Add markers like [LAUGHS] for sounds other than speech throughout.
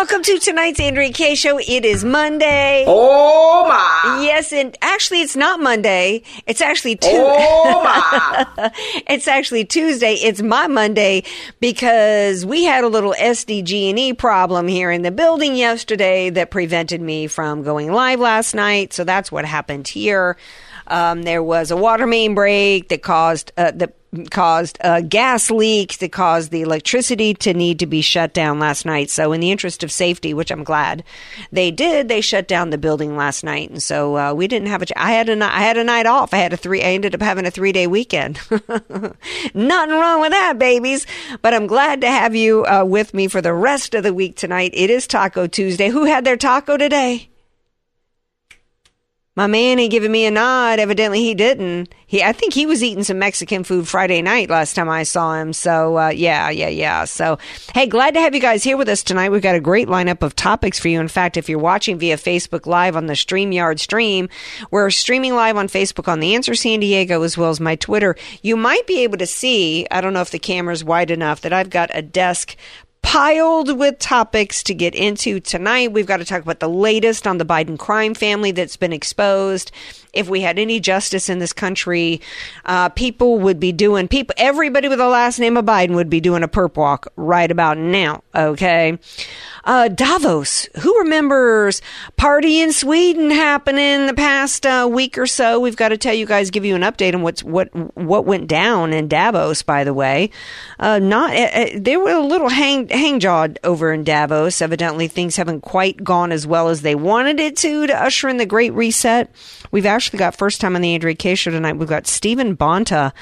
Welcome to tonight's Andrea Kaye Show. It is Monday. Oh my! Yes, and actually, it's not Monday. It's actually Tuesday. Oh my! [LAUGHS] it's actually Tuesday. It's my Monday because we had a little SDG&E E problem here in the building yesterday that prevented me from going live last night. So that's what happened here. Um, there was a water main break that caused uh, that caused a gas leak that caused the electricity to need to be shut down last night. So, in the interest of safety, which I'm glad they did, they shut down the building last night, and so uh, we didn't have a. I had a I had a night off. I had a three. I ended up having a three day weekend. [LAUGHS] Nothing wrong with that, babies. But I'm glad to have you uh, with me for the rest of the week tonight. It is Taco Tuesday. Who had their taco today? My man ain't giving me a nod. Evidently, he didn't. He, I think he was eating some Mexican food Friday night last time I saw him. So, uh, yeah, yeah, yeah. So, hey, glad to have you guys here with us tonight. We've got a great lineup of topics for you. In fact, if you're watching via Facebook Live on the StreamYard stream, we're streaming live on Facebook on the Answer San Diego as well as my Twitter. You might be able to see. I don't know if the camera's wide enough that I've got a desk piled with topics to get into tonight. We've got to talk about the latest on the Biden crime family that's been exposed. If we had any justice in this country, uh, people would be doing people. Everybody with the last name of Biden would be doing a perp walk right about now. Okay. Uh, Davos. Who remembers party in Sweden happening the past uh, week or so? We've got to tell you guys, give you an update on what's what what went down in Davos. By the way, uh, not uh, uh, they were a little hang jawed over in Davos. Evidently, things haven't quite gone as well as they wanted it to to usher in the Great Reset. We've actually got first time on the Andrea Kaye show tonight. We've got Stephen Bonta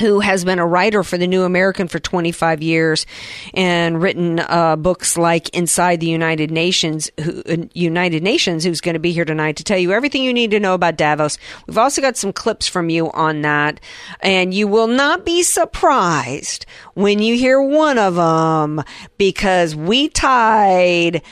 who has been a writer for the New American for 25 years and written uh, books like Inside the United Nations, who, uh, United Nations, who's going to be here tonight to tell you everything you need to know about Davos. We've also got some clips from you on that, and you will not be surprised when you hear one of them because we tied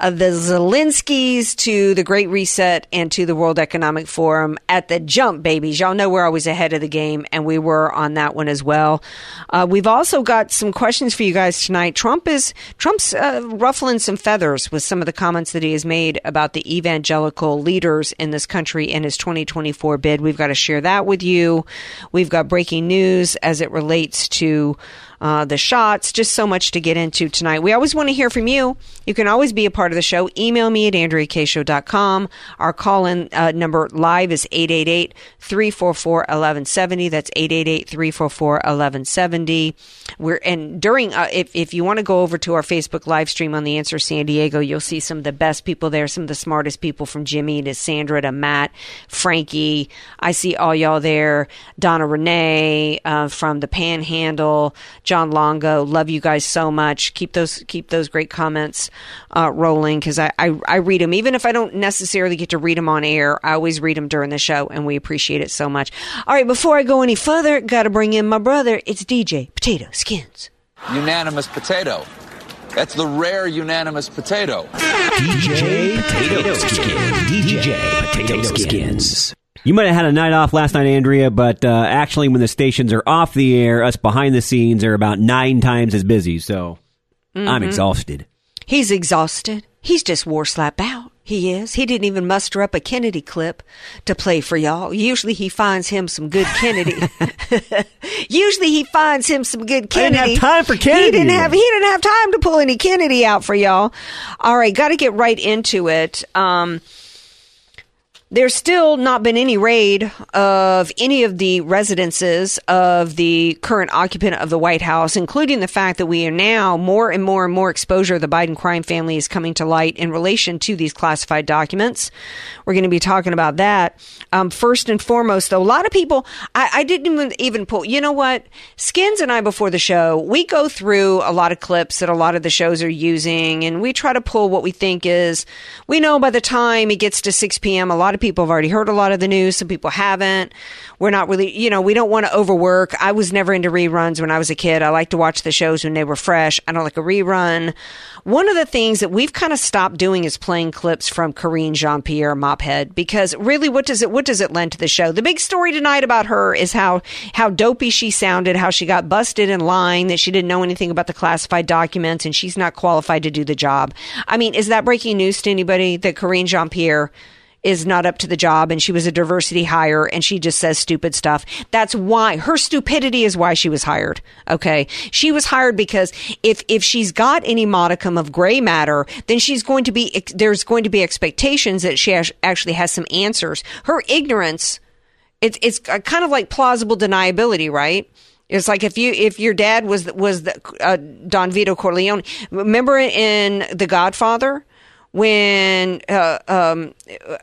uh, the Zelenskys to the Great Reset and to the World Economic Forum at the jump, babies. Y'all know we're always ahead of the game, and we were on that one as well. Uh, we've also got some questions for you guys tonight. Trump is Trump's uh, ruffling some feathers with some of the comments that he has made about the evangelical leaders in this country in his 2024 bid. We've got to share that with you. We've got breaking news as it relates to uh, the shots, just so much to get into tonight. We always want to hear from you. You can always be a part of the show. Email me at andreakshow.com. Our call in uh, number live is 888 344 1170. That's 888 344 1170. We're, and during, uh, if, if you want to go over to our Facebook live stream on The Answer San Diego, you'll see some of the best people there, some of the smartest people from Jimmy to Sandra to Matt, Frankie. I see all y'all there. Donna Renee uh, from the Panhandle. John Longo. Love you guys so much. Keep those keep those great comments uh, rolling because I, I I read them even if I don't necessarily get to read them on air. I always read them during the show, and we appreciate it so much. All right, before I go any further, got to bring in my brother. It's DJ Potato Skins. Unanimous potato. That's the rare unanimous potato. DJ Potato Skins. DJ Potato Skins. You might have had a night off last night, Andrea, but uh, actually, when the stations are off the air, us behind the scenes are about nine times as busy. So I'm exhausted. He's exhausted. He's just war slap out. He is. He didn't even muster up a Kennedy clip to play for y'all. Usually he finds him some good Kennedy. [LAUGHS] Usually he finds him some good I Kennedy. didn't have time for Kennedy. He didn't have he didn't have time to pull any Kennedy out for y'all. All right, got to get right into it. Um there's still not been any raid of any of the residences of the current occupant of the White House, including the fact that we are now more and more and more exposure of the Biden crime family is coming to light in relation to these classified documents. We're going to be talking about that. Um, first and foremost, though, a lot of people, I, I didn't even, even pull, you know what? Skins and I, before the show, we go through a lot of clips that a lot of the shows are using, and we try to pull what we think is, we know by the time it gets to 6 p.m., a lot of people have already heard a lot of the news. Some people haven't. We're not really, you know, we don't want to overwork. I was never into reruns when I was a kid. I like to watch the shows when they were fresh. I don't like a rerun. One of the things that we've kind of stopped doing is playing clips from Karine Jean-Pierre Mophead because really, what does it what does it lend to the show? The big story tonight about her is how how dopey she sounded, how she got busted in lying that she didn't know anything about the classified documents and she's not qualified to do the job. I mean, is that breaking news to anybody that Karine Jean-Pierre is not up to the job and she was a diversity hire and she just says stupid stuff. That's why her stupidity is why she was hired. Okay. She was hired because if, if she's got any modicum of gray matter, then she's going to be, there's going to be expectations that she actually has some answers. Her ignorance, it's, it's kind of like plausible deniability, right? It's like if you if your dad was was the, uh, Don Vito Corleone. Remember in The Godfather when uh, um,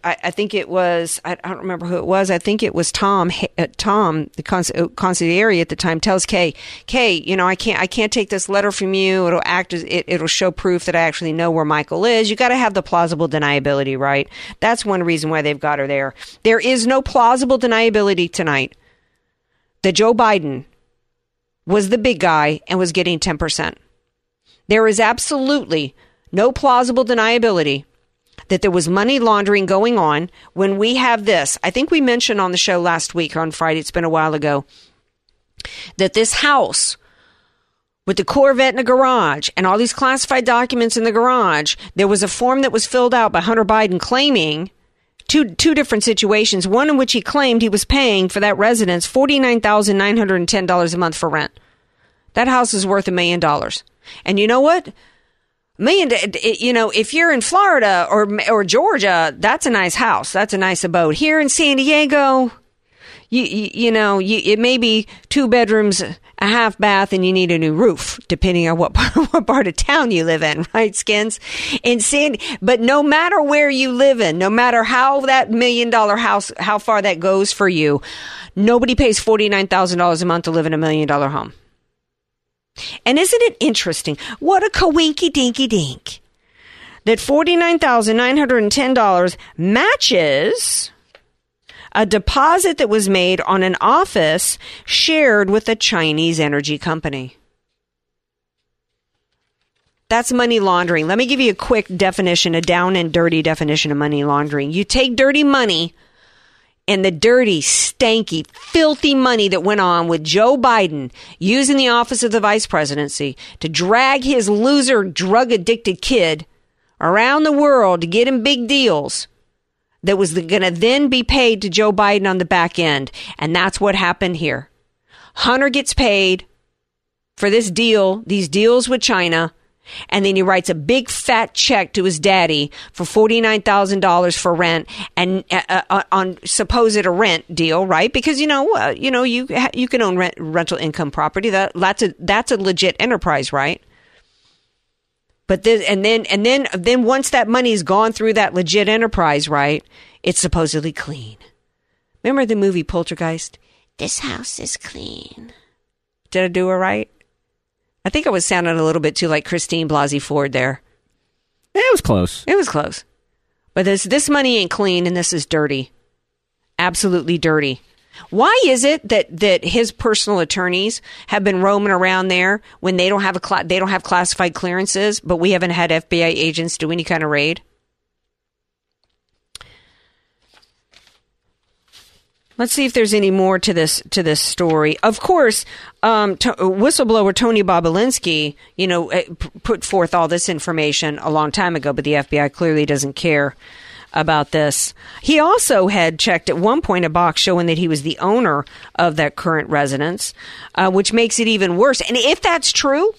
I, I, think it was I, I, don't remember who it was. I think it was Tom. Uh, Tom, the uh, consigliere at the time, tells Kay, Kay, you know, I can't I can't take this letter from you. It'll act as it, it'll show proof that I actually know where Michael is. You got to have the plausible deniability, right? That's one reason why they've got her there. There is no plausible deniability tonight that Joe Biden was the big guy and was getting ten percent. There is absolutely no plausible deniability that there was money laundering going on when we have this. I think we mentioned on the show last week on Friday, it's been a while ago, that this house with the Corvette in the garage and all these classified documents in the garage, there was a form that was filled out by Hunter Biden claiming two two different situations. One in which he claimed he was paying for that residence forty nine thousand nine hundred and ten dollars a month for rent. That house is worth a million dollars. And you know what? Million you know if you're in florida or or georgia that's a nice house. That's a nice abode. Here in san diego you you, you know you, it may be two bedrooms a half bath and you need a new roof depending on what [LAUGHS] part, what part of town you live in right skins? In san but no matter where you live in no matter how that million dollar house how far that goes for you nobody pays $49000 a month to live in a million dollar home and isn't it interesting? What a coinky dinky dink. That $49,910 matches a deposit that was made on an office shared with a Chinese energy company. That's money laundering. Let me give you a quick definition, a down and dirty definition of money laundering. You take dirty money and the dirty, stanky, filthy money that went on with Joe Biden using the office of the vice presidency to drag his loser, drug addicted kid around the world to get him big deals that was going to then be paid to Joe Biden on the back end. And that's what happened here. Hunter gets paid for this deal, these deals with China and then he writes a big fat check to his daddy for $49,000 for rent and uh, uh, uh, on supposed a rent deal, right? Because you know, uh, you know, you you can own rent, rental income property. That that's a that's a legit enterprise, right? But this, and then and then then once that money's gone through that legit enterprise, right? It's supposedly clean. Remember the movie Poltergeist? This house is clean. Did I do it right? I think I was sounding a little bit too like Christine Blasey Ford there. It was close. It was close. But this this money ain't clean and this is dirty. Absolutely dirty. Why is it that, that his personal attorneys have been roaming around there when they don't have a cl- they don't have classified clearances, but we haven't had FBI agents do any kind of raid? Let's see if there's any more to this to this story. Of course, um, to, whistleblower Tony Bobulinski, you know, eh, put forth all this information a long time ago, but the FBI clearly doesn't care about this. He also had checked at one point a box showing that he was the owner of that current residence, uh, which makes it even worse. And if that's true,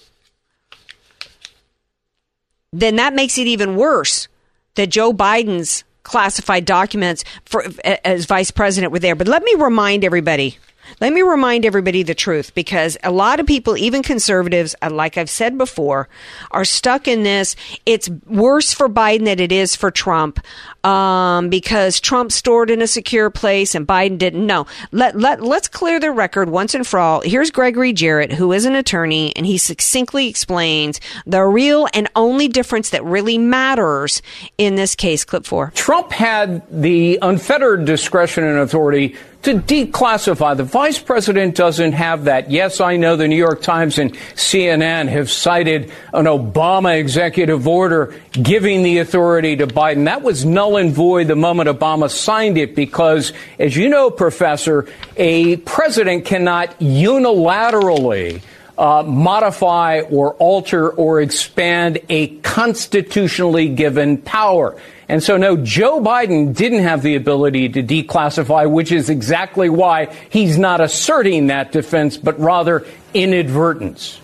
then that makes it even worse that Joe Biden's classified documents for as vice president were there. But let me remind everybody. Let me remind everybody the truth because a lot of people, even conservatives, uh, like I've said before, are stuck in this. It's worse for Biden than it is for Trump um, because Trump stored in a secure place and Biden didn't. No, let let let's clear the record once and for all. Here's Gregory Jarrett, who is an attorney, and he succinctly explains the real and only difference that really matters in this case. Clip four. Trump had the unfettered discretion and authority to declassify. The vice president doesn't have that. Yes, I know the New York Times and CNN have cited an Obama executive order giving the authority to Biden. That was null and void the moment Obama signed it because, as you know, Professor, a president cannot unilaterally uh, modify or alter or expand a constitutionally given power. And so, no, Joe Biden didn't have the ability to declassify, which is exactly why he's not asserting that defense, but rather inadvertence.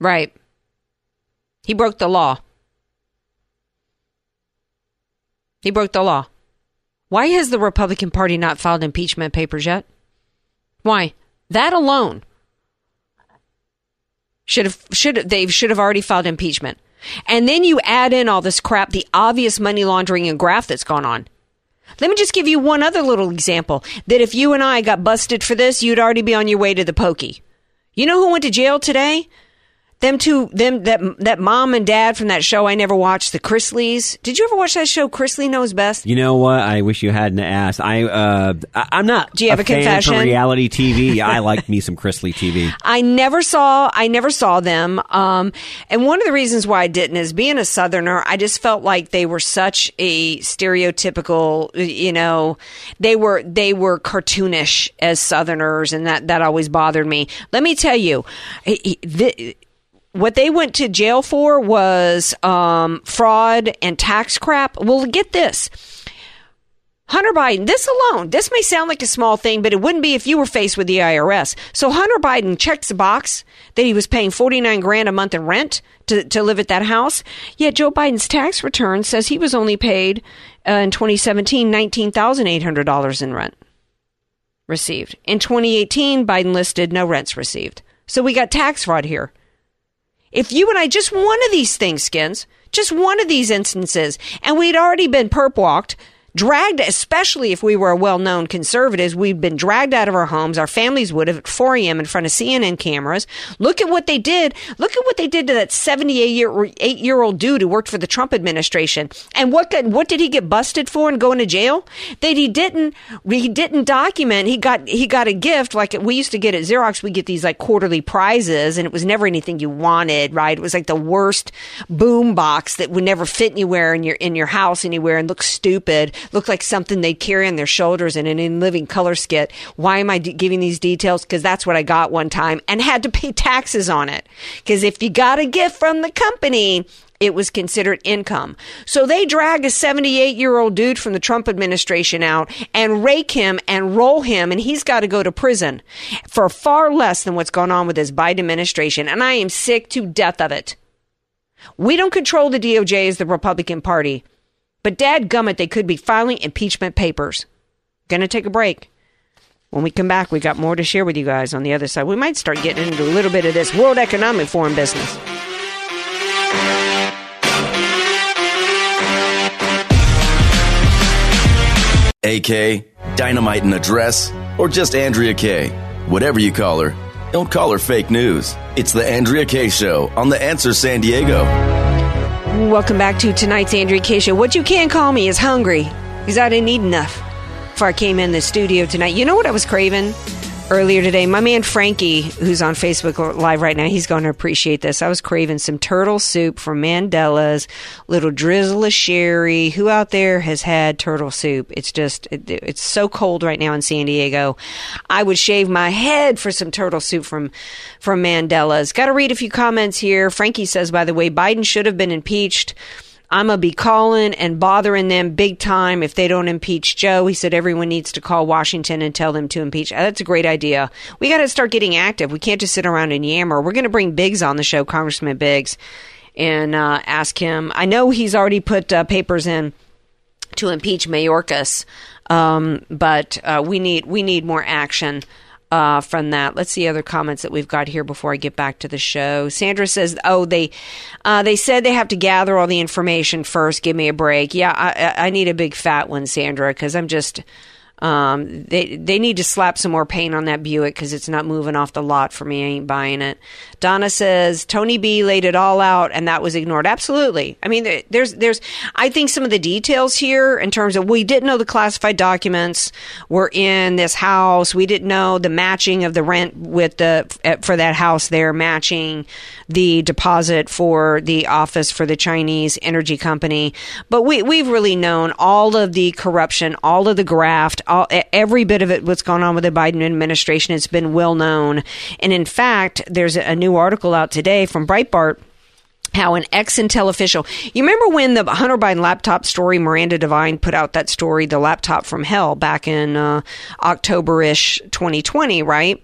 Right. He broke the law. He broke the law. Why has the Republican Party not filed impeachment papers yet? Why? That alone should have should they should have already filed impeachment. And then you add in all this crap, the obvious money laundering and graft that's gone on. Let me just give you one other little example that if you and I got busted for this, you'd already be on your way to the pokey. You know who went to jail today? Them two them that that mom and dad from that show I never watched the Chrisleys. Did you ever watch that show Chrisley Knows Best? You know what? I wish you hadn't asked. I uh, I, am not. Do you have a, a confession? Reality TV. [LAUGHS] I like me some Chrisley TV. I never saw I never saw them. Um, and one of the reasons why I didn't is being a Southerner. I just felt like they were such a stereotypical. You know, they were they were cartoonish as Southerners, and that that always bothered me. Let me tell you. The, what they went to jail for was um, fraud and tax crap. Well, get this. Hunter Biden, this alone, this may sound like a small thing, but it wouldn't be if you were faced with the IRS. So Hunter Biden checks the box that he was paying 49 grand a month in rent to, to live at that house. Yet Joe Biden's tax return says he was only paid uh, in 2017 $19,800 in rent received. In 2018, Biden listed no rents received. So we got tax fraud here. If you and I just one of these things, Skins, just one of these instances, and we'd already been perp walked dragged, especially if we were well-known conservatives, we'd been dragged out of our homes. Our families would have at 4 a.m. in front of CNN cameras. Look at what they did. Look at what they did to that 78 year, eight year old dude who worked for the Trump administration. And what what did he get busted for and go into jail? That he didn't he didn't document. He got he got a gift like we used to get at Xerox. We get these like quarterly prizes, and it was never anything you wanted. Right? It was like the worst boom box that would never fit anywhere in your in your house anywhere and look stupid looked like something they'd carry on their shoulders in an in living color skit. Why am I d- giving these details? Because that's what I got one time and had to pay taxes on it. Because if you got a gift from the company, it was considered income. So they drag a 78 year old dude from the Trump administration out and rake him and roll him, and he's got to go to prison for far less than what's going on with this Biden administration. And I am sick to death of it. We don't control the DOJ as the Republican Party. But dad gummit, they could be filing impeachment papers. Gonna take a break. When we come back, we got more to share with you guys on the other side. We might start getting into a little bit of this World Economic Forum business. AK, Dynamite in a Dress, or just Andrea Kaye. Whatever you call her, don't call her fake news. It's the Andrea Kaye Show on The Answer San Diego. Welcome back to tonight's Andrea Kaye Show. What you can call me is hungry because I didn't eat enough before I came in the studio tonight. You know what I was craving? Earlier today. My man Frankie, who's on Facebook Live right now, he's going to appreciate this. I was craving some turtle soup from Mandela's, little drizzle of sherry. Who out there has had turtle soup? It's just, it, it's so cold right now in San Diego. I would shave my head for some turtle soup from, from Mandela's. Got to read a few comments here. Frankie says, by the way, Biden should have been impeached. I'm going to be calling and bothering them big time if they don't impeach Joe. He said everyone needs to call Washington and tell them to impeach. That's a great idea. We got to start getting active. We can't just sit around and yammer. We're going to bring Biggs on the show, Congressman Biggs, and uh, ask him. I know he's already put uh, papers in to impeach Mayorkas, um, but uh, we need we need more action uh, from that. Let's see other comments that we've got here before I get back to the show. Sandra says, "Oh, they uh, they said they have to gather all the information first. Give me a break. Yeah, I, I need a big fat one, Sandra, because I'm just." Um, they they need to slap some more paint on that Buick because it's not moving off the lot for me. I ain't buying it. Donna says Tony B laid it all out and that was ignored. Absolutely. I mean, there's there's I think some of the details here in terms of we didn't know the classified documents were in this house. We didn't know the matching of the rent with the eh, for that house there matching the deposit for the office for the Chinese energy company. But we we've really known all of the corruption, all of the graft all, eh, every bit of it, what's going on with the Biden administration, It's been well known. And in fact, there's a new article out today from Breitbart how an ex Intel official. You remember when the Hunter Biden laptop story, Miranda Devine put out that story, The Laptop from Hell, back in uh, October ish 2020, right?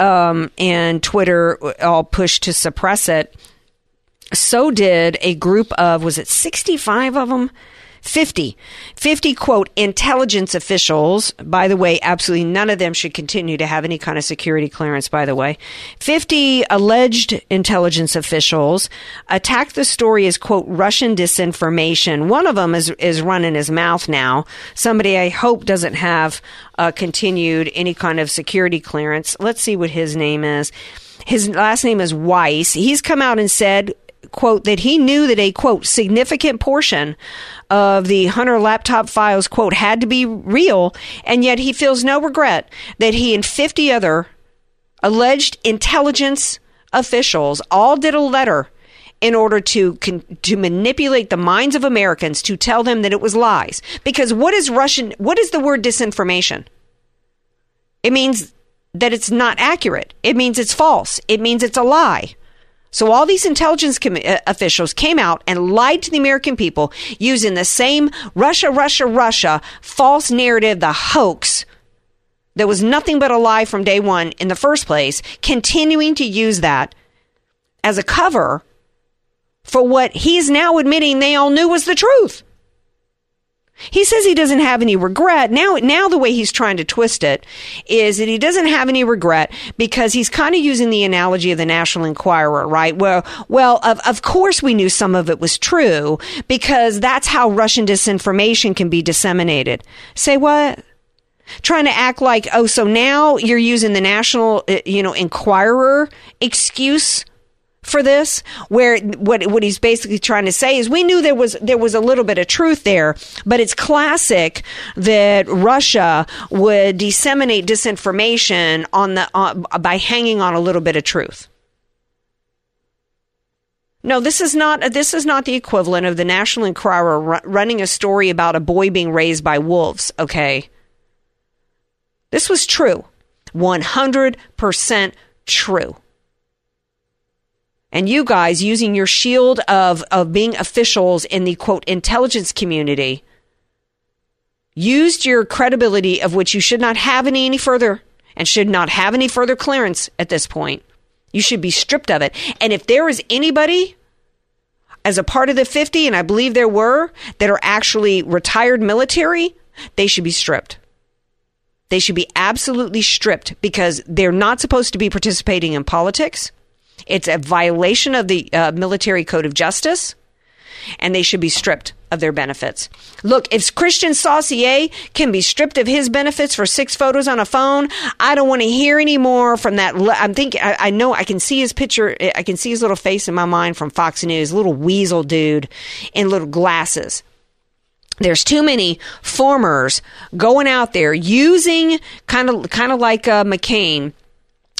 Um, and Twitter all pushed to suppress it. So did a group of, was it 65 of them? 50. 50, quote, intelligence officials. By the way, absolutely none of them should continue to have any kind of security clearance, by the way. 50 alleged intelligence officials attacked the story as, quote, Russian disinformation. One of them is, is running his mouth now. Somebody I hope doesn't have uh, continued any kind of security clearance. Let's see what his name is. His last name is Wise. He's come out and said, quote, that he knew that a, quote, significant portion of the Hunter laptop files, quote, had to be real, and yet he feels no regret that he and 50 other alleged intelligence officials all did a letter in order to con- to manipulate the minds of Americans to tell them that it was lies. Because what is Russian? What is the word disinformation? It means that it's not accurate. It means it's false. It means it's a lie. So all these intelligence com- uh, officials came out and lied to the American people using the same Russia, Russia, Russia false narrative, the hoax that was nothing but a lie from day one in the first place, continuing to use that as a cover for what he's now admitting they all knew was the truth. He says he doesn't have any regret. Now, now the way he's trying to twist it is that he doesn't have any regret because he's kind of using the analogy of the National Enquirer, right? Well, well, of, of course we knew some of it was true because that's how Russian disinformation can be disseminated. Say what? Trying to act like, oh, so now you're using the National, uh, you know, Enquirer excuse for this where what what he's basically trying to say is we knew there was there was a little bit of truth there but it's classic that Russia would disseminate disinformation on the uh, by hanging on a little bit of truth no, this is not this is not the equivalent of the National Enquirer running a story about a boy being raised by wolves, okay? This was true. 100% true and you guys using your shield of, of being officials in the quote intelligence community used your credibility of which you should not have any any further and should not have any further clearance at this point. You should be stripped of it. And if there is anybody as a part of the 50, and I believe there were, that are actually retired military, they should be stripped. They should be absolutely stripped because they're not supposed to be participating in politics. It's a violation of the uh, military code of justice, and they should be stripped of their benefits. Look, if Kristian Saucier can be stripped of his benefits for six photos on a phone, I don't want to hear any more from that. I'm thinking, I, I, know I can see his picture, I can see his little face in my mind from Fox News, little weasel dude in little glasses. there's too many formers going out there using kind of kind of like uh, McCain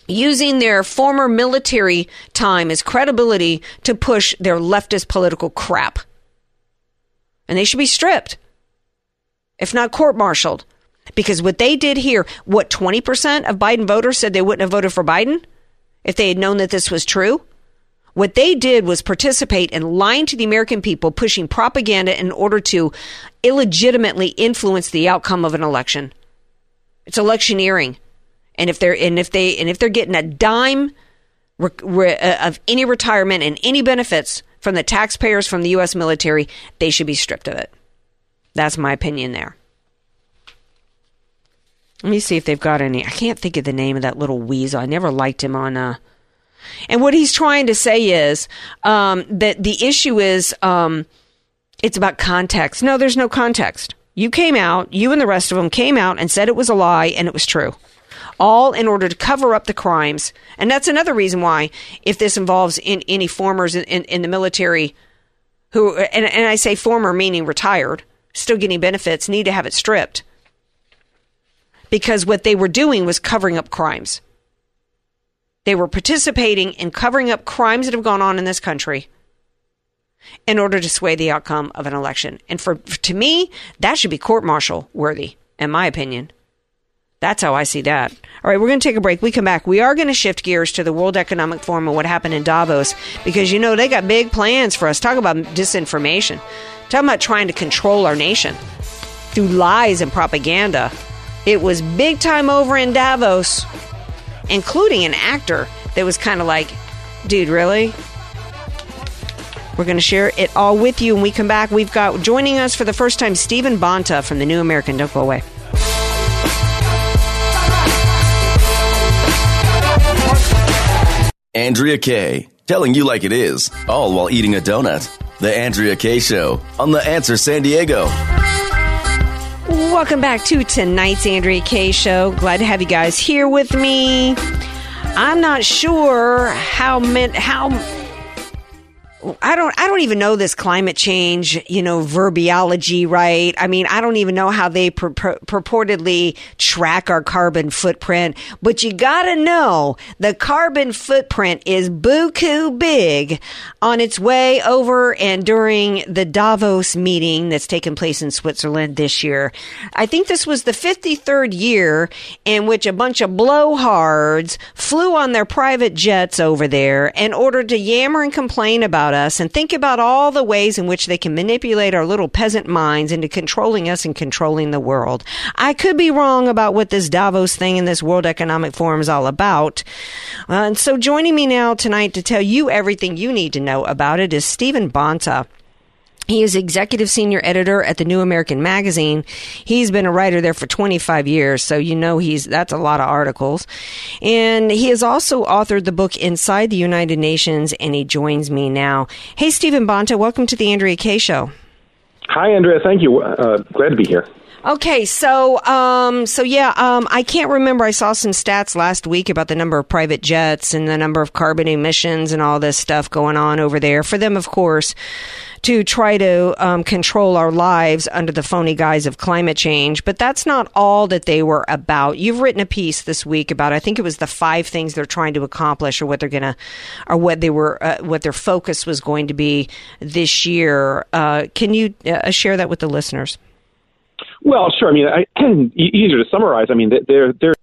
using their former military time as credibility to push their leftist political crap. And they should be stripped, if not court martialed. Because what they did here, what 20% of Biden voters said they wouldn't have voted for Biden if they had known that this was true? What they did was participate in lying to the American people, pushing propaganda in order to illegitimately influence the outcome of an election. It's electioneering. And if they're and if they and if they're getting a dime re, re, uh, of any retirement and any benefits from the taxpayers from the US military, they should be stripped of it. That's my opinion there. Let me see if they've got any. I can't think of the name of that little weasel. I never liked him on uh and what he's trying to say is um, that the issue is um, it's about context. No, there's no context. You came out, you and the rest of them came out and said it was a lie and it was true. All in order to cover up the crimes. And that's another reason why, if this involves in, any formers in, in, in the military who, and, and I say former meaning retired, still getting benefits, need to have it stripped. Because what they were doing was covering up crimes. They were participating in covering up crimes that have gone on in this country in order to sway the outcome of an election. And for to me, that should be court martial worthy, in my opinion. That's how I see that. All right, we're going to take a break. We come back. We are going to shift gears to the World Economic Forum and what happened in Davos because you know they got big plans for us. Talk about disinformation. Talk about trying to control our nation through lies and propaganda. It was big time over in Davos, including an actor that was kind of like, dude, really? We're going to share it all with you when we come back. We've got joining us for the first time Stephen Bonta from the New American. Don't go away. Andrea Kaye, telling you like it is, all while eating a donut. The Andrea Kaye Show on The Answer San Diego. Welcome back to tonight's Andrea Kaye Show. Glad to have you guys here with me. I'm not sure how meant how I don't I don't even know this climate change, you know, verbiology, right? I mean, I don't even know how they pur- pur- purportedly track our carbon footprint, but you got to know the carbon footprint is buku big on its way over and during the Davos meeting that's taken place in Switzerland this year. I think this was the 53rd year in which a bunch of blowhards flew on their private jets over there in order to yammer and complain about us and think about all the ways in which they can manipulate our little peasant minds into controlling us and controlling the world. I could be wrong about what this Davos thing and this World Economic Forum is all about. Uh, and so joining me now tonight to tell you everything you need to know about it is Stephen Bonta. He is executive senior editor at the New American Magazine. He's been a writer there for 25 years, so you know he's that's a lot of articles. And he has also authored the book Inside the United Nations, and he joins me now. Hey, Stephen Bonta, welcome to the Andrea Kaye Show. Hi, Andrea. Thank you. Uh, glad to be here. Okay, so um, so yeah, um, I can't remember. I saw some stats last week about the number of private jets and the number of carbon emissions and all this stuff going on over there. For them, of course, to try to um, control our lives under the phony guise of climate change. But that's not all that they were about. You've written a piece this week about, I think it was the five things they're trying to accomplish, or what they're gonna, or what they were, uh, what their focus was going to be this year. Uh, can you uh, share that with the listeners? Well, sure. I mean, I, [CLEARS THROAT] easier to summarize. I mean, they're they're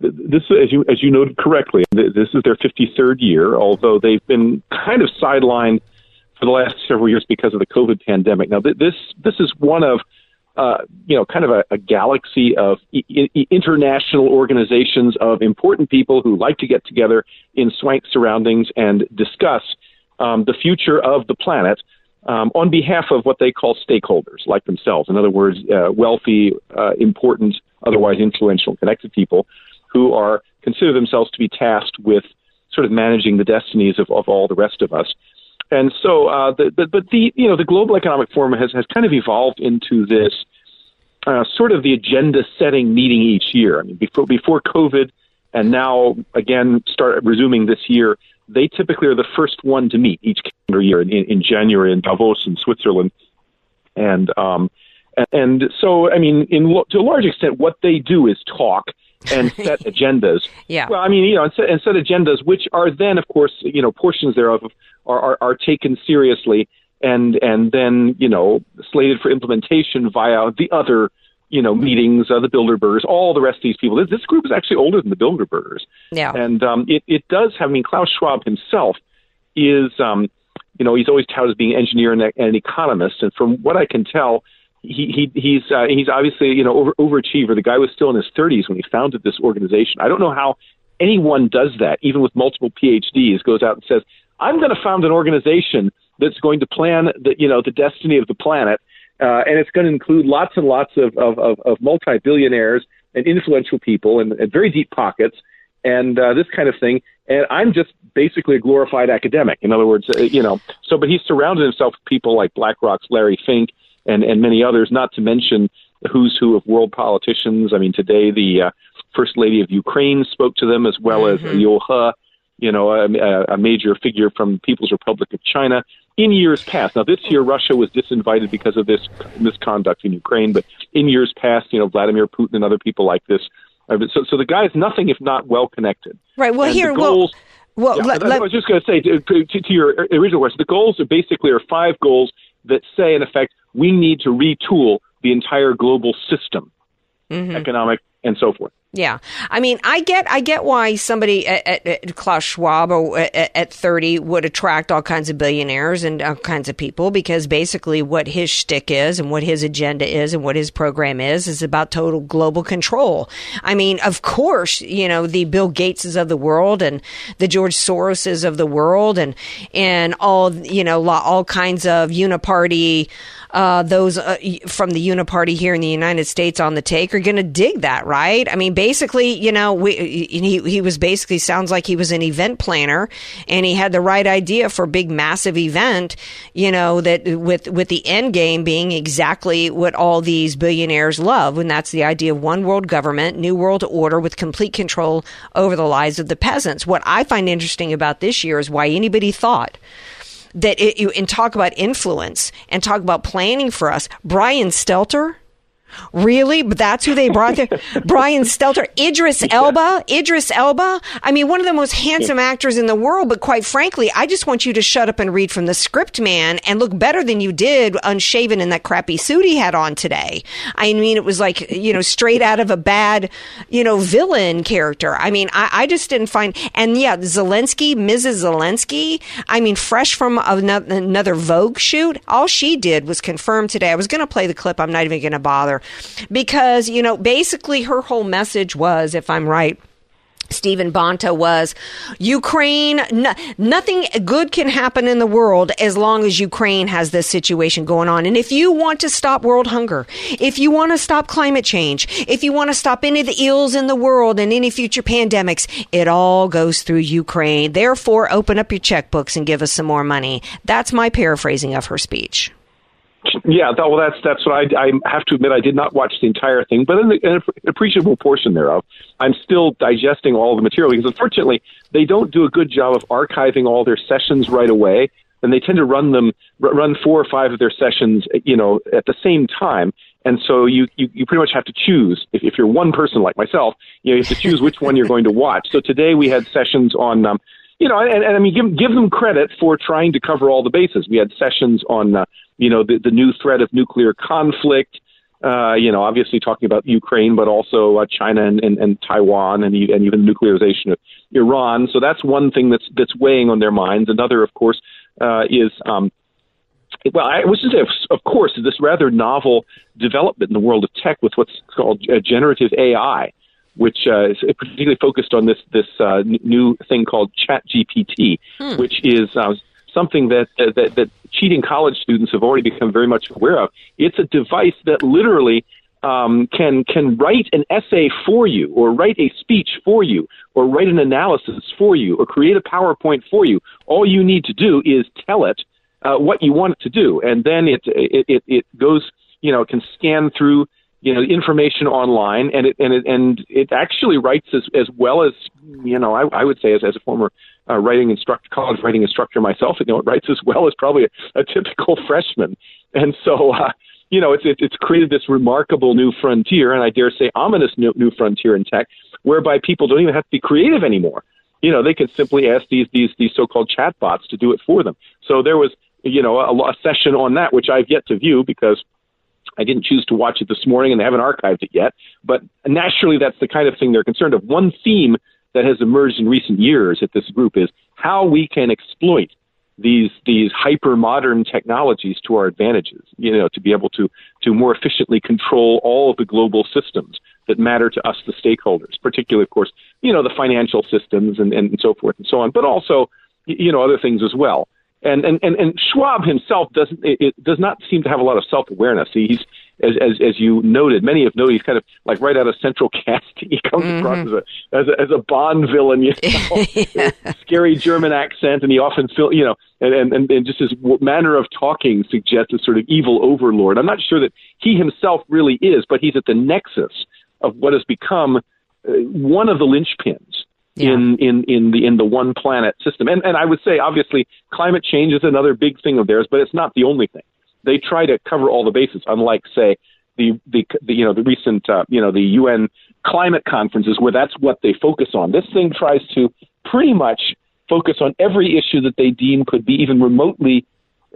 this, as you as you noted correctly, this is their 53rd year. Although they've been kind of sidelined for the last several years because of the COVID pandemic. Now, this this is one of uh, you know, kind of a, a galaxy of I- international organizations of important people who like to get together in swank surroundings and discuss um, the future of the planet um, on behalf of what they call stakeholders, like themselves. In other words, uh, wealthy, uh, important, otherwise influential, connected people who are consider themselves to be tasked with sort of managing the destinies of, of all the rest of us. And so, uh, the, the, but the you know the Global Economic Forum has has kind of evolved into this uh, sort of the agenda setting meeting each year. I mean, before before COVID, and now again start resuming this year. They typically are the first one to meet each calendar year in, in January in Davos in Switzerland. and um, and, so I mean, in lo- to a large extent, what they do is talk and [LAUGHS] set agendas. Yeah. Well, I mean, you know, and set, and set agendas, which are then, of course, you know, portions thereof are, are, are taken seriously and and then you know slated for implementation via the other you know meetings, uh, the Bilderbergers, all the rest of these people. This, this group is actually older than the Bilderbergers. Yeah. And um, it it does have. I mean, Klaus Schwab himself is um, you know he's always touted as being an engineer and an economist, and from what I can tell. He, he he's uh, he's obviously you know over, overachiever. The guy was still in his 30s when he founded this organization. I don't know how anyone does that, even with multiple PhDs. Goes out and says, "I'm going to found an organization that's going to plan the you know the destiny of the planet, uh, and it's going to include lots and lots of of, of, of multi billionaires and influential people and, and very deep pockets and uh, this kind of thing. And I'm just basically a glorified academic. In other words, uh, you know. So, but he's surrounded himself with people like BlackRock's Larry Fink and and many others. Not to mention the who's who of world politicians. I mean, today the uh, first lady of Ukraine spoke to them, as well Mm-hmm. as He, you know, a, a major figure from People's Republic of China. In years past, now this year Russia was disinvited because of this misconduct in Ukraine, but in years past, you know, Vladimir Putin and other people like this. uh, So, so the guy is nothing if not well connected. Right. Well, And here, the well, well, yeah, let- I- let- I was just going to say to, to, to your original question, the goals are basically are five goals that say, in effect, we need to retool the entire global system, Mhm. economic and so forth. Yeah, I mean, I get, I get why somebody at, at, at Klaus Schwab at, at thirty would attract all kinds of billionaires and all kinds of people because basically what his shtick is and what his agenda is and what his program is is about total global control. I mean, of course, you know the Bill Gateses of the world and the George Soroses of the world and and all you know all kinds of uniparty. Uh, those uh, from the Uniparty here in the United States on the take are going to dig that, right? I mean, basically, you know, we, he he was basically sounds like he was an event planner, and he had the right idea for a big, massive event. You know that with with the end game being exactly what all these billionaires love, and that's the idea of one world government, new world order with complete control over the lives of the peasants. What I find interesting about this year is why anybody thought that it, you and talk about influence and talk about planning for us. Brian Stelter. Really? But that's who they brought there? [LAUGHS] Brian Stelter, Idris Elba, Idris Elba. I mean, one of the most handsome actors in the world, but quite frankly, I just want you to shut up and read from the script, man, and look better than you did unshaven in that crappy suit he had on today. I mean, it was like, you know, straight out of a bad, you know, villain character. I mean, I, I just didn't find, and yeah, Zelensky, Mrs. Zelensky, I mean, fresh from another Vogue shoot, all she did was confirm today. I was going to play the clip. I'm not even going to bother because, you know, basically her whole message was, if I'm right, Stephen Bonta was Ukraine, no, nothing good can happen in the world as long as Ukraine has this situation going on. And if you want to stop world hunger, if you want to stop climate change, if you want to stop any of the ills in the world and any future pandemics, it all goes through Ukraine. Therefore, open up your checkbooks and give us some more money. That's my paraphrasing of her speech. Yeah, that, well, that's that's what I, I have to admit. I did not watch the entire thing, but in, the, in an appreciable portion thereof, I'm still digesting all the material because unfortunately they don't do a good job of archiving all their sessions right away, and they tend to run them run four or five of their sessions, you know, at the same time. And so you, you, you pretty much have to choose. If, if you're one person like myself, you know, you have to choose which one you're going to watch. So today we had sessions on, um, you know, and, and I mean, give, give them credit for trying to cover all the bases. We had sessions on, uh, you know, the, the new threat of nuclear conflict. Uh, you know, obviously talking about Ukraine, but also uh, China and, and, and Taiwan, and, and even nuclearization of Iran. So that's one thing that's that's weighing on their minds. Another, of course, uh, is um, well, I was just say, of course, this rather novel development in the world of tech with what's called uh, generative AI, which uh, is particularly focused on this this uh, new thing called ChatGPT, Hmm. which is uh, something that, uh, that that cheating college students have already become very much aware of. It's a device that literally um, can can write an essay for you, or write a speech for you, or write an analysis for you, or create a PowerPoint for you. All you need to do is tell it uh, what you want it to do, and then it it it, it goes you know it can scan through you know information online, and it and it and it actually writes as as well as you know I, I would say as as a former uh, writing instructor, college writing instructor myself, you know it writes as well as probably a, a typical [LAUGHS] freshman. and so uh, you know, it's it's created this remarkable new frontier, and I dare say ominous new, new frontier in tech, whereby people don't even have to be creative anymore. You know, they can simply ask these these these so-called chatbots to do it for them. So there was, you know, a, a session on that which I've yet to view because I didn't choose to watch it this morning, and they haven't archived it yet. But naturally, that's the kind of thing they're concerned of. One theme that has emerged in recent years at this group is how we can exploit these these hyper modern technologies to our advantages. You know, to be able to to more efficiently control all of the global systems that matter to us, the stakeholders, particularly, of course, you know, the financial systems and, and so forth and so on, but also, you know, other things as well. And and and, and Schwab himself doesn't it, it does not seem to have a lot of self awareness. He's as, as as you noted, many have noted he's kind of like right out of Central [LAUGHS] Casting. He comes mm-hmm. across as a, as a as a Bond villain, you [LAUGHS] know, yeah. scary German accent, and he often feel you know, and, and and just his manner of talking suggests a sort of evil overlord. I'm not sure that he himself really is, but he's at the nexus of what has become uh, one of the linchpins yeah. in in in the in the one planet system. And and I would say obviously climate change is another big thing of theirs, but it's not the only thing they try to cover all the bases. Unlike, say, the the, the you know the recent uh, you know the UN climate conferences where that's what they focus on. This thing tries to pretty much focus on every issue that they deem could be even remotely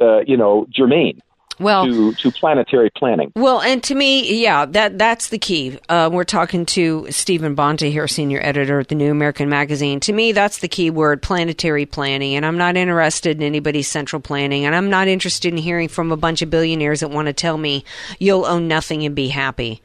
uh, you know germane well, to, to planetary planning. Well, and to me, yeah, that that's the key. Uh, we're talking to Stephen Bonta here, senior editor at the New American Magazine. To me, that's the key word, planetary planning. And I'm not interested in anybody's central planning, and I'm not interested in hearing from a bunch of billionaires that want to tell me you'll own nothing and be happy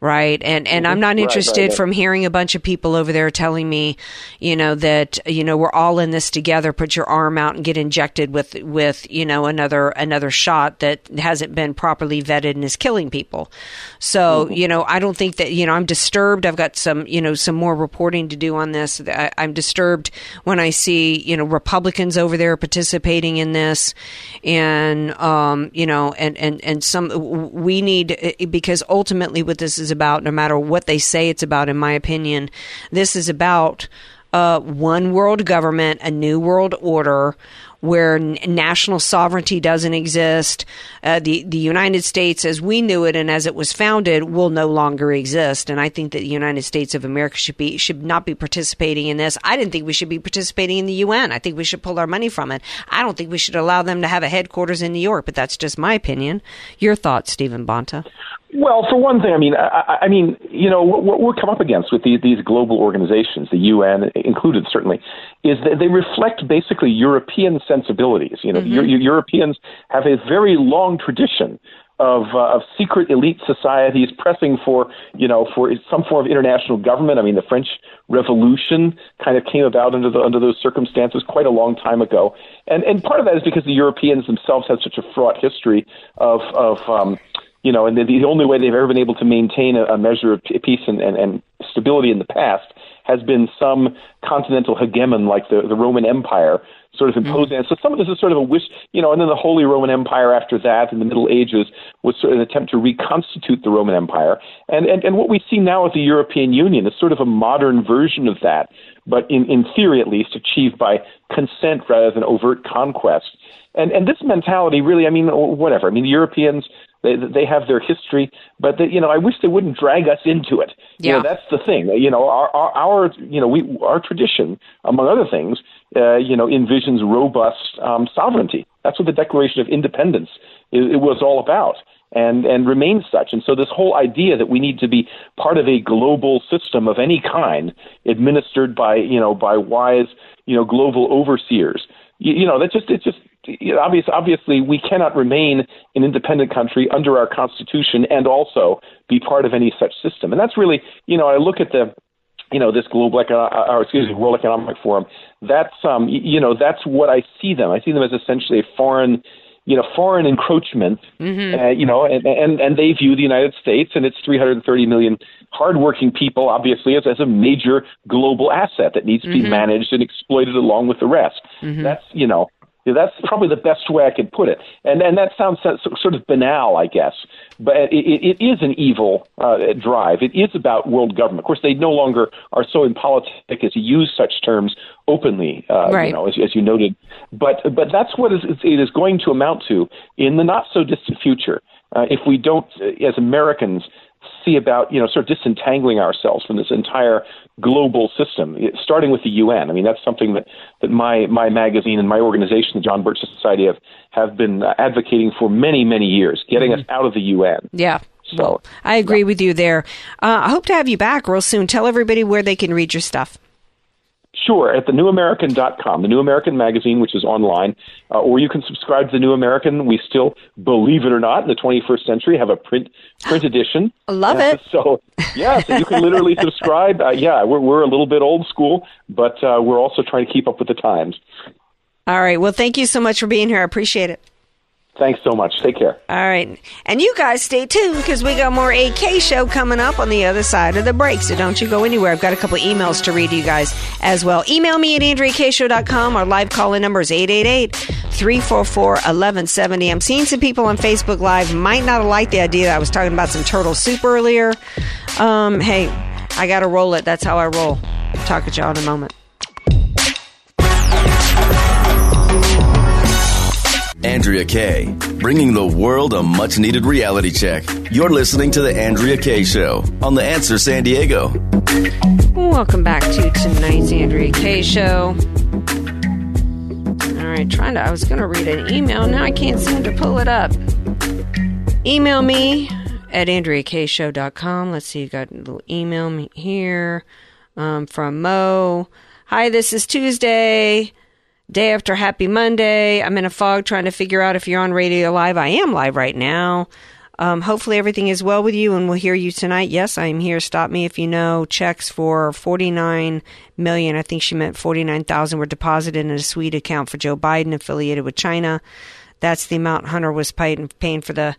right? And and I'm not interested right, right, from hearing a bunch of people over there telling me, you know, that you know we're all in this together. Put your arm out and get injected with with you know another another shot that hasn't been properly vetted and is killing people. So mm-hmm. you know, I don't think that you know I'm disturbed. I've got some you know some more reporting to do on this. I, I'm disturbed when I see you know Republicans over there participating in this, and um, you know, and and and some we need because ultimately what this is is about, no matter what they say it's about, in my opinion. This is about uh, one world government, a new world order where n- national sovereignty doesn't exist. Uh, the the United States, as we knew it and as it was founded, will no longer exist. And I think that the United States of America should be should not be participating in this. I didn't think we should be participating in the UN. I think we should pull our money from it. I don't think we should allow them to have a headquarters in New York. But that's just my opinion. Your thoughts, Stephen Bonta? Well, for one thing, I mean, I, I mean, you know, what we're come up against with these, these global organizations, the UN included, certainly, is that they reflect basically European sensibilities. You know, mm-hmm. Europeans have a very long tradition of, uh, of secret elite societies pressing for, you know, for some form of international government. I mean, the French Revolution kind of came about under the, under those circumstances quite a long time ago, and and part of that is because the Europeans themselves had such a fraught history of of um, you know, and the, the only way they've ever been able to maintain a, a measure of peace and, and, and stability in the past has been some continental hegemon like the, the Roman Empire sort of mm-hmm. imposing. Mm-hmm. So some of this is sort of a wish, you know, and then the Holy Roman Empire after that in the Middle Ages was sort of an attempt to reconstitute the Roman Empire. And, and, and what we see now with the European Union is sort of a modern version of that, but in, in theory at least, achieved by consent rather than overt conquest. And, and this mentality really, I mean, whatever. I mean, the Europeans they they have their history, but they, you know I wish they wouldn't drag us into it. Yeah. You know, that's the thing. You know our, our our you know we our tradition, among other things, uh, you know envisions robust um, sovereignty. That's what the Declaration of Independence it, it was all about and and remains such. And so this whole idea that we need to be part of a global system of any kind, administered by you know by wise you know global overseers, you, you know that just it just you know, obvious, obviously, we cannot remain an independent country under our constitution and also be part of any such system. And that's really, you know, I look at the, you know, this global economic, uh, or excuse me, World Economic Forum. That's, um, you know, that's what I see them. I see them as essentially a foreign, you know, foreign encroachment. Mm-hmm. Uh, you know, and, and and they view the United States and its 330 million hardworking people, obviously, as, as a major global asset that needs to be mm-hmm. managed and exploited along with the rest. Mm-hmm. That's, You know, that's probably the best way I could put it. And and that sounds sort of banal, I guess, but it, it, is an evil uh, drive. It is about world government. Of course, they no longer are so impolitic as to use such terms openly, uh, right. you know, as, as you noted. But but that's what it is going to amount to in the not so distant future. Uh, if we don't, uh, as Americans, see about you know sort of disentangling ourselves from this entire global system, starting with the UN. I mean, that's something that, that my my magazine and my organization, the John Birch Society, have have been uh, advocating for many many years, getting mm-hmm. us out of the UN. Yeah. So well, I agree yeah. with you there. Uh, I hope to have you back real soon. Tell everybody where they can read your stuff. Sure, at thenewamerican.com, the New American magazine, which is online, uh, or you can subscribe to the New American. We still, believe it or not, in the 21st century, have a print print [GASPS] edition. I love uh, it. So, yeah, so you can literally [LAUGHS] subscribe. Uh, yeah, we're we're a little bit old school, but uh, we're also trying to keep up with the times. All right. Well, thank you so much for being here. I appreciate it. Thanks so much. Take care. All right. And you guys stay tuned because we got more AK show coming up on the other side of the break. So don't you go anywhere. I've got a couple emails to read to you guys as well. Email me at AndreaKayeShow.com. Our live call in number is 888 344 1170. I'm seeing some people on Facebook Live might not liked the idea that I was talking about some turtle soup earlier. Um, hey, I got to roll it. That's how I roll. Talk at y'all in a moment. Andrea Kaye, bringing the world a much needed reality check. You're listening to The Andrea Kaye Show on The Answer San Diego. Welcome back to tonight's Andrea Kaye Show. All right, trying to, I was going to read an email. Now I can't seem to pull it up. Email me at AndreaKayeShow.com. Let's see, you got a little email me here um, from Mo. Hi, this is Tuesday day after Happy Monday. I'm in a fog trying to figure out if you're on radio live. I am live right now. Um, hopefully everything is well with you and we'll hear you tonight. Yes, I am here. Stop me if you know. Checks for 49 million. I think she meant 49,000 were deposited in a Swede account for Joe Biden affiliated with China. That's the amount Hunter was paying for the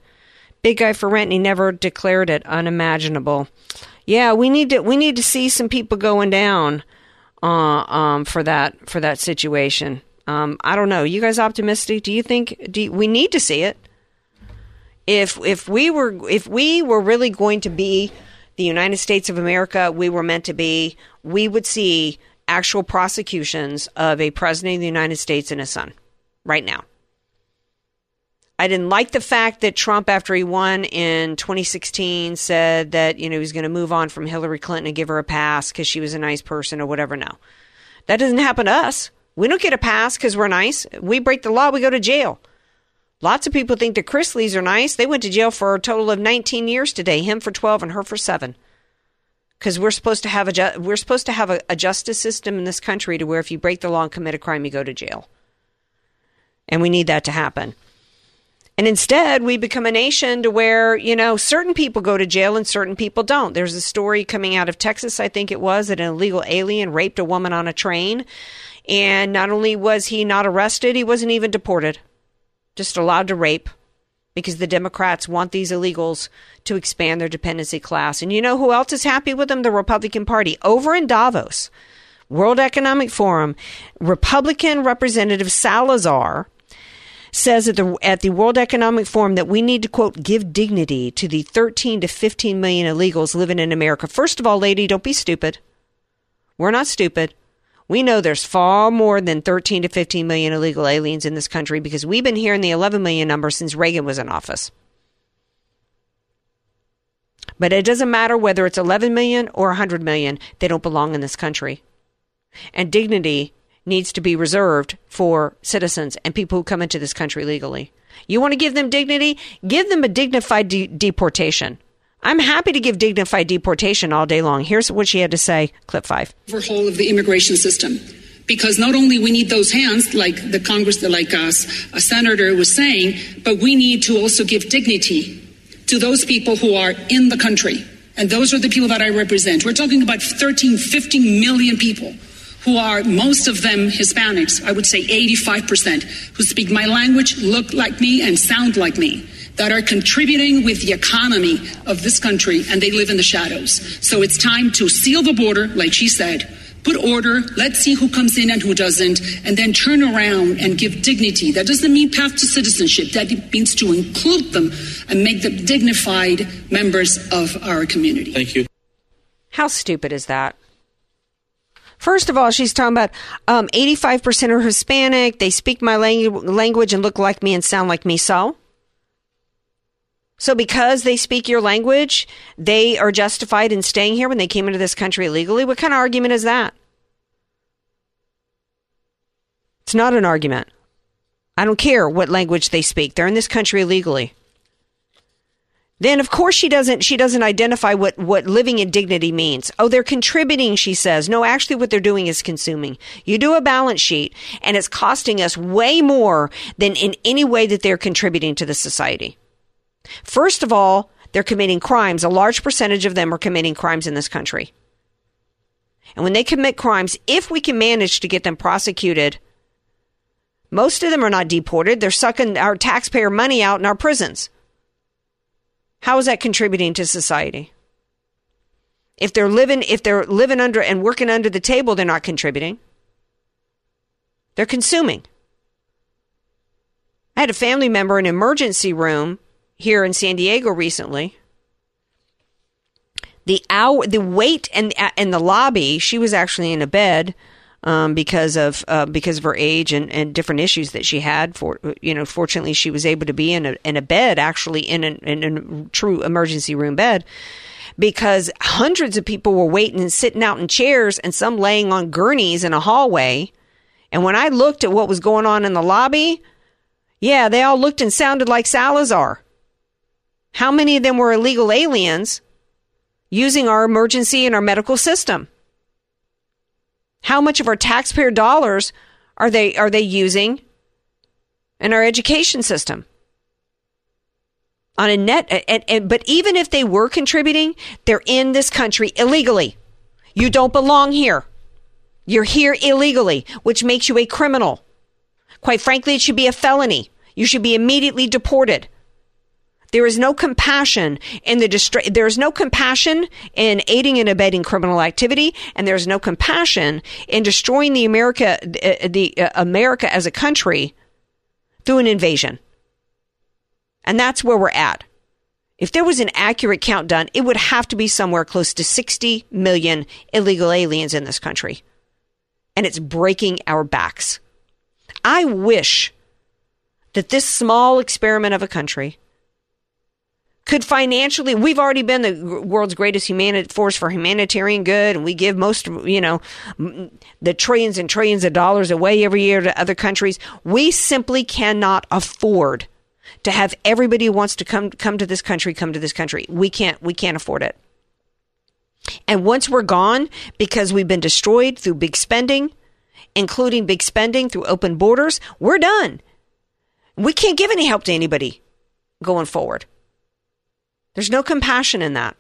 big guy for rent and he never declared it. Unimaginable. Yeah, we need to, we need to see some people going down uh, um, for that for that situation. Um, I don't know. You guys optimistic? Do you think do you, we need to see it? If if we were if we were really going to be the United States of America, we were meant to be, we would see actual prosecutions of a president of the United States and his son right now. I didn't like the fact that Trump, after he won in 2016, said that you know he was going to move on from Hillary Clinton and give her a pass because she was a nice person or whatever. No, that doesn't happen to us. We don't get a pass because we're nice. We break the law, we go to jail. Lots of people think the Chrisleys are nice. They went to jail for a total of 19 years today. Him for 12 and her for seven. Because we're supposed to have a ju- we're supposed to have a, a justice system in this country to where if you break the law and commit a crime, you go to jail. And we need that to happen. And instead, we become a nation to where, you know, certain people go to jail and certain people don't. There's a story coming out of Texas, I think it was, that an illegal alien raped a woman on a train. And not only was he not arrested, he wasn't even deported, just allowed to rape because the Democrats want these illegals to expand their dependency class. And you know who else is happy with them? The Republican Party. Over in Davos, World Economic Forum, Republican Representative Salazar says at the at the World Economic Forum that we need to quote give dignity to the 13 to 15 million illegals living in America. First of all, lady, don't be stupid. We're not stupid. We know there's far more than 13 to 15 million illegal aliens in this country because we've been hearing the 11 million number since Reagan was in office. But it doesn't matter whether it's 11 million or 100 million, they don't belong in this country. And dignity needs to be reserved for citizens and people who come into this country legally. You want to give them dignity? Give them a dignified de- deportation. I'm happy to give dignified deportation all day long. Here's what she had to say, clip five. Overhaul of the immigration system. Because not only we need those hands, like the Congress, like us, a senator was saying, but we need to also give dignity to those people who are in the country. And those are the people that I represent. We're talking about 13, 15 million people who are most of them Hispanics, I would say 85%, who speak my language, look like me, and sound like me, that are contributing with the economy of this country, and they live in the shadows. So it's time to seal the border, like she said, put order, let's see who comes in and who doesn't, and then turn around and give dignity. That doesn't mean path to citizenship. That means to include them and make them dignified members of our community. Thank you. How stupid is that? First of all, she's talking about um, 85% are Hispanic. They speak my langu- language and look like me and sound like me. So? So, because they speak your language, they are justified in staying here when they came into this country illegally? What kind of argument is that? It's not an argument. I don't care what language they speak. They're in this country illegally. Then of course she doesn't she doesn't identify what what living in dignity means. Oh, they're contributing, she says. No, actually what they're doing is consuming. You do a balance sheet and it's costing us way more than in any way that they're contributing to the society. First of all, they're committing crimes. A large percentage of them are committing crimes in this country. And when they commit crimes, if we can manage to get them prosecuted, most of them are not deported. They're sucking our taxpayer money out in our prisons. How is that contributing to society? If they're living if they're living under and working under the table, they're not contributing. They're consuming. I had a family member in an emergency room here in San Diego recently. The hour, the wait and in the lobby, she was actually in a bed um, because of uh, because of her age and, and different issues that she had. For you know, fortunately, she was able to be in a in a bed, actually in, an, in a true emergency room bed, because hundreds of people were waiting and sitting out in chairs, and some laying on gurneys in a hallway. And when I looked at what was going on in the lobby, yeah, they all looked and sounded like Salazar. How many of them were illegal aliens using our emergency and our medical system? How much of our taxpayer dollars are they are they using in our education system? On a net, and, and, but even if they were contributing, they're in this country illegally. You don't belong here. You're here illegally, which makes you a criminal. Quite frankly, it should be a felony. You should be immediately deported. There is no compassion in the distra- there is no compassion in aiding and abetting criminal activity, and there is no compassion in destroying the America uh, the uh, America as a country through an invasion. And that's where we're at. If there was an accurate count done, it would have to be somewhere close to 60 million illegal aliens in this country. And it's breaking our backs. I wish that this small experiment of a country could financially we've already been the world's greatest humanity force for humanitarian good and we give most you know the trillions and trillions of dollars away every year to other countries. We simply cannot afford to have everybody who wants to come come to this country come to this country. We can't we can't afford it. And once we're gone because we've been destroyed through big spending including big spending through open borders we're done. We can't give any help to anybody going forward there's no compassion in that.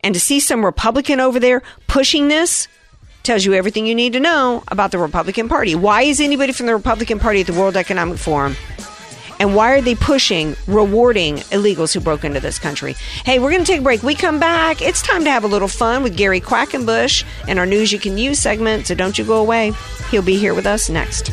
And to see some Republican over there pushing this tells you everything you need to know about the Republican Party. Why is anybody from the Republican Party at the World Economic Forum? And why are they pushing, rewarding illegals who broke into this country? Hey, we're going to take a break. We come back. It's time to have a little fun with Gary Quackenbush and our News You Can Use segment. So don't you go away. He'll be here with us next.